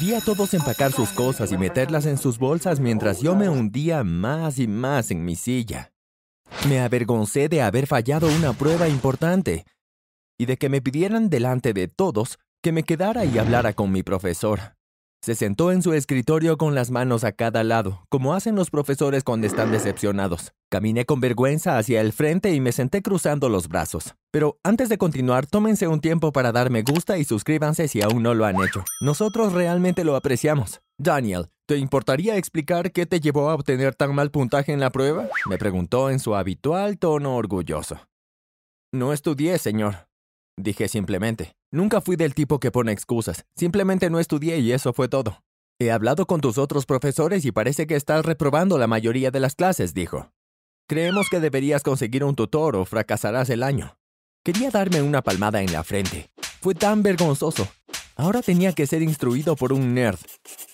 Vi a todos empacar sus cosas y meterlas en sus bolsas mientras yo me hundía más y más en mi silla. Me avergoncé de haber fallado una prueba importante y de que me pidieran delante de todos que me quedara y hablara con mi profesor. Se sentó en su escritorio con las manos a cada lado, como hacen los profesores cuando están decepcionados. Caminé con vergüenza hacia el frente y me senté cruzando los brazos. Pero antes de continuar, tómense un tiempo para dar me gusta y suscríbanse si aún no lo han hecho. Nosotros realmente lo apreciamos. Daniel, ¿te importaría explicar qué te llevó a obtener tan mal puntaje en la prueba? Me preguntó en su habitual tono orgulloso. No estudié, señor, Dije simplemente. Nunca fui del tipo que pone excusas. Simplemente no estudié y eso fue todo. He hablado con tus otros profesores y parece que estás reprobando la mayoría de las clases, dijo. Creemos que deberías conseguir un tutor o fracasarás el año. Quería darme una palmada en la frente. Fue tan vergonzoso. Ahora tenía que ser instruido por un nerd.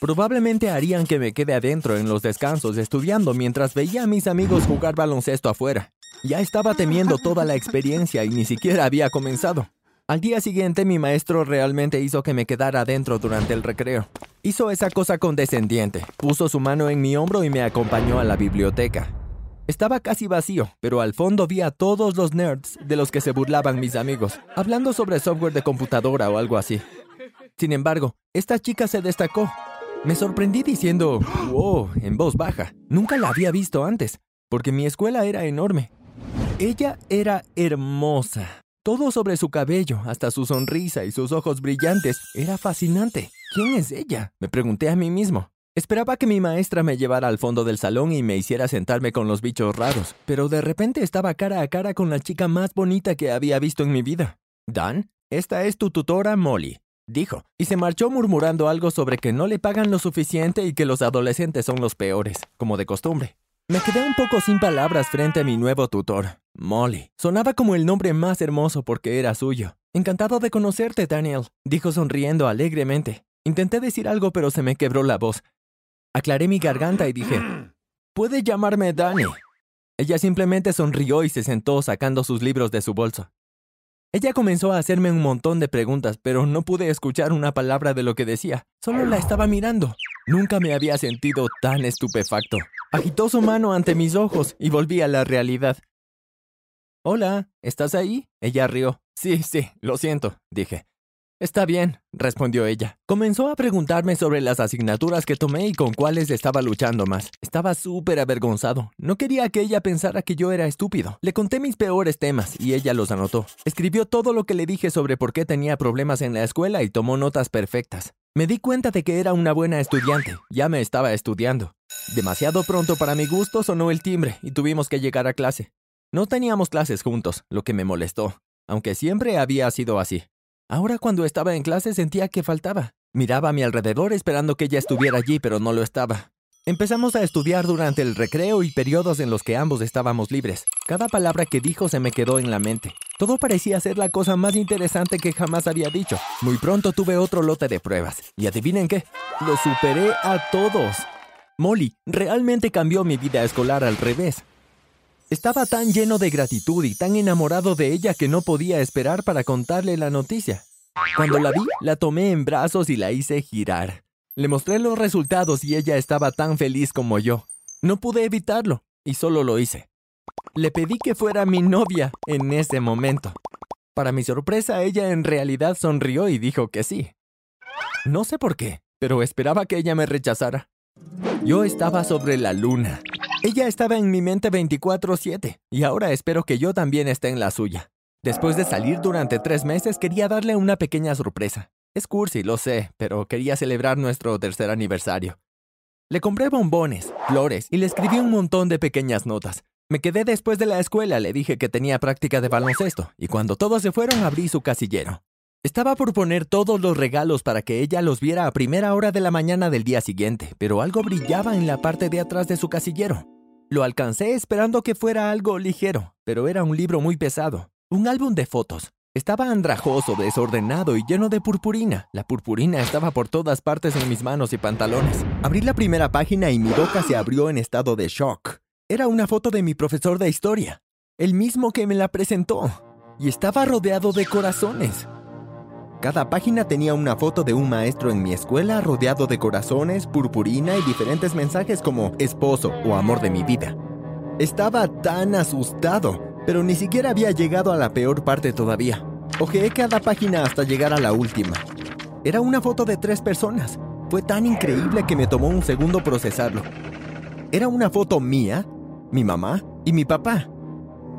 Probablemente harían que me quede adentro en los descansos estudiando mientras veía a mis amigos jugar baloncesto afuera. Ya estaba temiendo toda la experiencia y ni siquiera había comenzado. Al día siguiente mi maestro realmente hizo que me quedara adentro durante el recreo. Hizo esa cosa condescendiente, puso su mano en mi hombro y me acompañó a la biblioteca. Estaba casi vacío, pero al fondo vi a todos los nerds de los que se burlaban mis amigos, hablando sobre software de computadora o algo así. Sin embargo, esta chica se destacó. Me sorprendí diciendo, wow, en voz baja. Nunca la había visto antes, porque mi escuela era enorme ella era hermosa. Todo sobre su cabello, hasta su sonrisa y sus ojos brillantes, era fascinante. ¿Quién es ella? Me pregunté a mí mismo. Esperaba que mi maestra me llevara al fondo del salón y me hiciera sentarme con los bichos raros, pero de repente estaba cara a cara con la chica más bonita que había visto en mi vida. Dan, esta es tu tutora Molly, dijo, y se marchó murmurando algo sobre que no le pagan lo suficiente y que los adolescentes son los peores, como de costumbre. Me quedé un poco sin palabras frente a mi nuevo tutor, Molly. Sonaba como el nombre más hermoso porque era suyo. Encantado de conocerte, Daniel, dijo sonriendo alegremente. Intenté decir algo pero se me quebró la voz. Aclaré mi garganta y dije, Puede llamarme Danny. Ella simplemente sonrió y se sentó sacando sus libros de su bolso. Ella comenzó a hacerme un montón de preguntas, pero no pude escuchar una palabra de lo que decía. Solo la estaba mirando. Nunca me había sentido tan estupefacto. Agitó su mano ante mis ojos y volví a la realidad. Hola, ¿estás ahí? Ella rió. Sí, sí, lo siento, dije. Está bien, respondió ella. Comenzó a preguntarme sobre las asignaturas que tomé y con cuáles estaba luchando más. Estaba súper avergonzado. No quería que ella pensara que yo era estúpido. Le conté mis peores temas y ella los anotó. Escribió todo lo que le dije sobre por qué tenía problemas en la escuela y tomó notas perfectas. Me di cuenta de que era una buena estudiante. Ya me estaba estudiando. Demasiado pronto para mi gusto sonó el timbre y tuvimos que llegar a clase. No teníamos clases juntos, lo que me molestó, aunque siempre había sido así. Ahora cuando estaba en clase sentía que faltaba. Miraba a mi alrededor esperando que ella estuviera allí, pero no lo estaba. Empezamos a estudiar durante el recreo y periodos en los que ambos estábamos libres. Cada palabra que dijo se me quedó en la mente. Todo parecía ser la cosa más interesante que jamás había dicho. Muy pronto tuve otro lote de pruebas. Y adivinen qué, lo superé a todos. Molly realmente cambió mi vida escolar al revés. Estaba tan lleno de gratitud y tan enamorado de ella que no podía esperar para contarle la noticia. Cuando la vi, la tomé en brazos y la hice girar. Le mostré los resultados y ella estaba tan feliz como yo. No pude evitarlo y solo lo hice. Le pedí que fuera mi novia en ese momento. Para mi sorpresa, ella en realidad sonrió y dijo que sí. No sé por qué, pero esperaba que ella me rechazara. Yo estaba sobre la luna, ella estaba en mi mente 24/7 y ahora espero que yo también esté en la suya. Después de salir durante tres meses quería darle una pequeña sorpresa. Es cursi, lo sé, pero quería celebrar nuestro tercer aniversario. Le compré bombones, flores y le escribí un montón de pequeñas notas. Me quedé después de la escuela, le dije que tenía práctica de baloncesto, y cuando todos se fueron abrí su casillero. Estaba por poner todos los regalos para que ella los viera a primera hora de la mañana del día siguiente, pero algo brillaba en la parte de atrás de su casillero. Lo alcancé esperando que fuera algo ligero, pero era un libro muy pesado. Un álbum de fotos. Estaba andrajoso, desordenado y lleno de purpurina. La purpurina estaba por todas partes en mis manos y pantalones. Abrí la primera página y mi boca se abrió en estado de shock. Era una foto de mi profesor de historia, el mismo que me la presentó, y estaba rodeado de corazones. Cada página tenía una foto de un maestro en mi escuela rodeado de corazones, purpurina y diferentes mensajes como esposo o amor de mi vida. Estaba tan asustado, pero ni siquiera había llegado a la peor parte todavía. Ojeé cada página hasta llegar a la última. Era una foto de tres personas. Fue tan increíble que me tomó un segundo procesarlo. Era una foto mía, mi mamá y mi papá.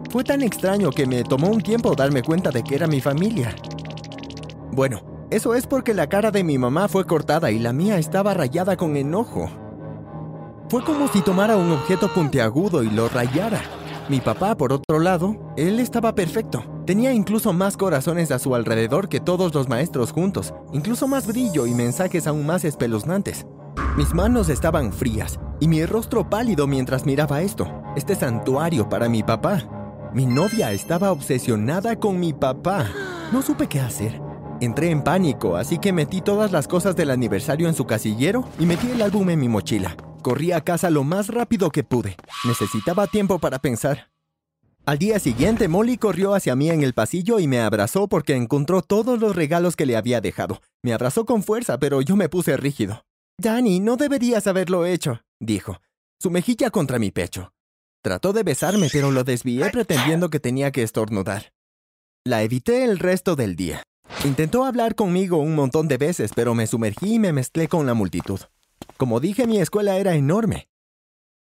Fue tan extraño que me tomó un tiempo darme cuenta de que era mi familia. Bueno, eso es porque la cara de mi mamá fue cortada y la mía estaba rayada con enojo. Fue como si tomara un objeto puntiagudo y lo rayara. Mi papá, por otro lado, él estaba perfecto. Tenía incluso más corazones a su alrededor que todos los maestros juntos, incluso más brillo y mensajes aún más espeluznantes. Mis manos estaban frías y mi rostro pálido mientras miraba esto, este santuario para mi papá. Mi novia estaba obsesionada con mi papá. No supe qué hacer. Entré en pánico, así que metí todas las cosas del aniversario en su casillero y metí el álbum en mi mochila. Corrí a casa lo más rápido que pude. Necesitaba tiempo para pensar. Al día siguiente, Molly corrió hacia mí en el pasillo y me abrazó porque encontró todos los regalos que le había dejado. Me abrazó con fuerza, pero yo me puse rígido. Danny, no deberías haberlo hecho, dijo, su mejilla contra mi pecho. Trató de besarme, pero lo desvié pretendiendo que tenía que estornudar. La evité el resto del día. Intentó hablar conmigo un montón de veces, pero me sumergí y me mezclé con la multitud. Como dije, mi escuela era enorme.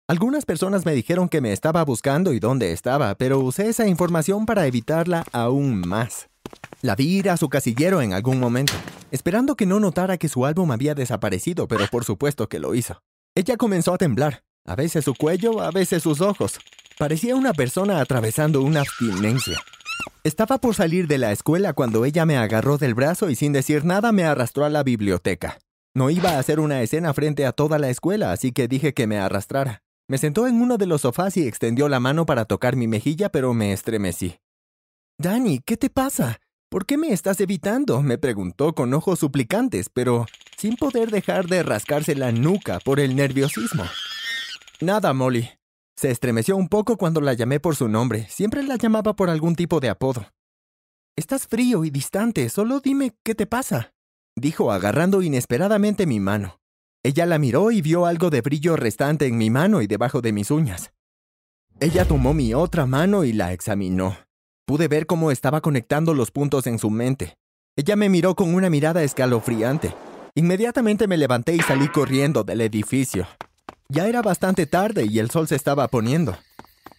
Algunas personas me dijeron que me estaba buscando y dónde estaba, pero usé esa información para evitarla aún más. La vi ir a su casillero en algún momento, esperando que no notara que su álbum había desaparecido, pero por supuesto que lo hizo. Ella comenzó a temblar, a veces su cuello, a veces sus ojos. Parecía una persona atravesando una abstinencia. Estaba por salir de la escuela cuando ella me agarró del brazo y sin decir nada me arrastró a la biblioteca. No iba a hacer una escena frente a toda la escuela, así que dije que me arrastrara. Me sentó en uno de los sofás y extendió la mano para tocar mi mejilla, pero me estremecí. Danny, ¿qué te pasa? ¿Por qué me estás evitando? me preguntó con ojos suplicantes, pero sin poder dejar de rascarse la nuca por el nerviosismo. Nada, Molly, se estremeció un poco cuando la llamé por su nombre. Siempre la llamaba por algún tipo de apodo. Estás frío y distante. Solo dime qué te pasa, dijo agarrando inesperadamente mi mano. Ella la miró y vio algo de brillo restante en mi mano y debajo de mis uñas. Ella tomó mi otra mano y la examinó. Pude ver cómo estaba conectando los puntos en su mente. Ella me miró con una mirada escalofriante. Inmediatamente me levanté y salí corriendo del edificio. Ya era bastante tarde y el sol se estaba poniendo.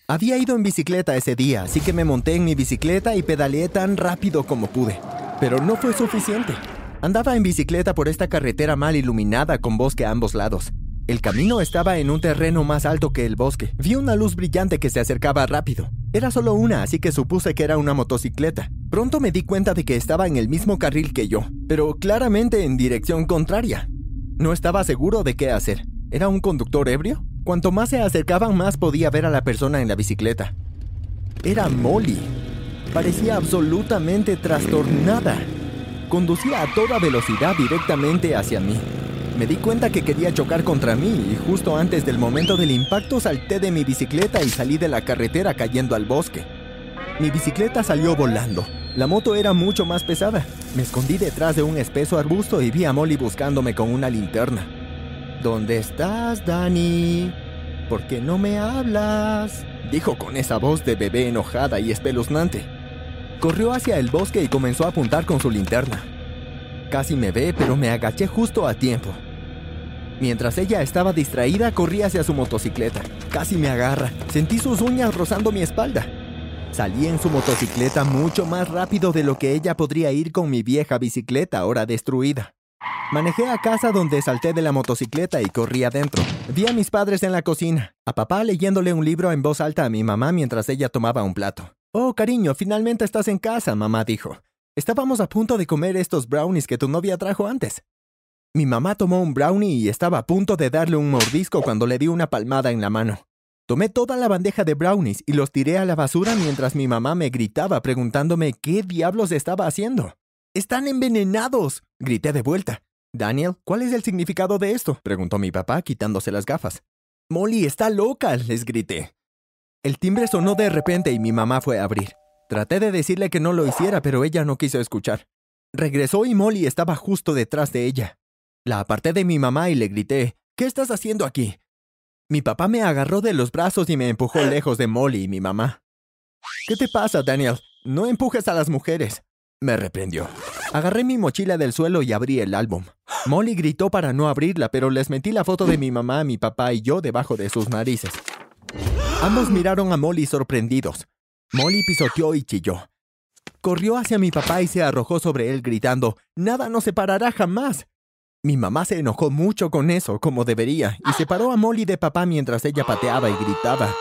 Había ido en bicicleta ese día, así que me monté en mi bicicleta y pedaleé tan rápido como pude. Pero no fue suficiente. Andaba en bicicleta por esta carretera mal iluminada con bosque a ambos lados. El camino estaba en un terreno más alto que el bosque. Vi una luz brillante que se acercaba rápido. Era solo una, así que supuse que era una motocicleta. Pronto me di cuenta de que estaba en el mismo carril que yo, pero claramente en dirección contraria. No estaba seguro de qué hacer. ¿Era un conductor ebrio? Cuanto más se acercaban, más podía ver a la persona en la bicicleta. Era Molly. Parecía absolutamente trastornada. Conducía a toda velocidad directamente hacia mí. Me di cuenta que quería chocar contra mí y justo antes del momento del impacto salté de mi bicicleta y salí de la carretera cayendo al bosque. Mi bicicleta salió volando. La moto era mucho más pesada. Me escondí detrás de un espeso arbusto y vi a Molly buscándome con una linterna. ¿Dónde estás, Danny? ¿Por qué no me hablas? Dijo con esa voz de bebé enojada y espeluznante. Corrió hacia el bosque y comenzó a apuntar con su linterna. Casi me ve, pero me agaché justo a tiempo. Mientras ella estaba distraída, corrí hacia su motocicleta. Casi me agarra. Sentí sus uñas rozando mi espalda. Salí en su motocicleta mucho más rápido de lo que ella podría ir con mi vieja bicicleta ahora destruida. Manejé a casa donde salté de la motocicleta y corrí adentro. Vi a mis padres en la cocina, a papá leyéndole un libro en voz alta a mi mamá mientras ella tomaba un plato. Oh, cariño, finalmente estás en casa, mamá dijo. Estábamos a punto de comer estos brownies que tu novia trajo antes. Mi mamá tomó un brownie y estaba a punto de darle un mordisco cuando le di una palmada en la mano. Tomé toda la bandeja de brownies y los tiré a la basura mientras mi mamá me gritaba preguntándome qué diablos estaba haciendo. ¡Están envenenados! grité de vuelta. Daniel, ¿cuál es el significado de esto? preguntó mi papá quitándose las gafas. Molly está loca, les grité. El timbre sonó de repente y mi mamá fue a abrir. Traté de decirle que no lo hiciera, pero ella no quiso escuchar. Regresó y Molly estaba justo detrás de ella. La aparté de mi mamá y le grité, ¿Qué estás haciendo aquí? Mi papá me agarró de los brazos y me empujó lejos de Molly y mi mamá. ¿Qué te pasa, Daniel? No empujes a las mujeres. Me reprendió. Agarré mi mochila del suelo y abrí el álbum. Molly gritó para no abrirla, pero les metí la foto de mi mamá, mi papá y yo debajo de sus narices. Ambos miraron a Molly sorprendidos. Molly pisoteó y chilló. Corrió hacia mi papá y se arrojó sobre él gritando, Nada nos separará jamás. Mi mamá se enojó mucho con eso, como debería, y separó a Molly de papá mientras ella pateaba y gritaba.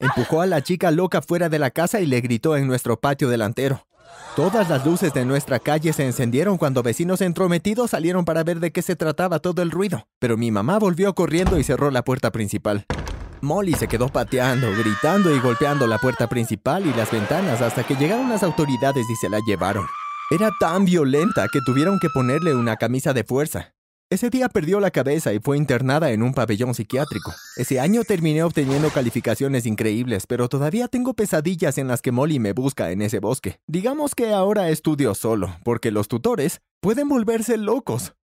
Empujó a la chica loca fuera de la casa y le gritó en nuestro patio delantero. Todas las luces de nuestra calle se encendieron cuando vecinos entrometidos salieron para ver de qué se trataba todo el ruido, pero mi mamá volvió corriendo y cerró la puerta principal. Molly se quedó pateando, gritando y golpeando la puerta principal y las ventanas hasta que llegaron las autoridades y se la llevaron. Era tan violenta que tuvieron que ponerle una camisa de fuerza. Ese día perdió la cabeza y fue internada en un pabellón psiquiátrico. Ese año terminé obteniendo calificaciones increíbles, pero todavía tengo pesadillas en las que Molly me busca en ese bosque. Digamos que ahora estudio solo, porque los tutores pueden volverse locos.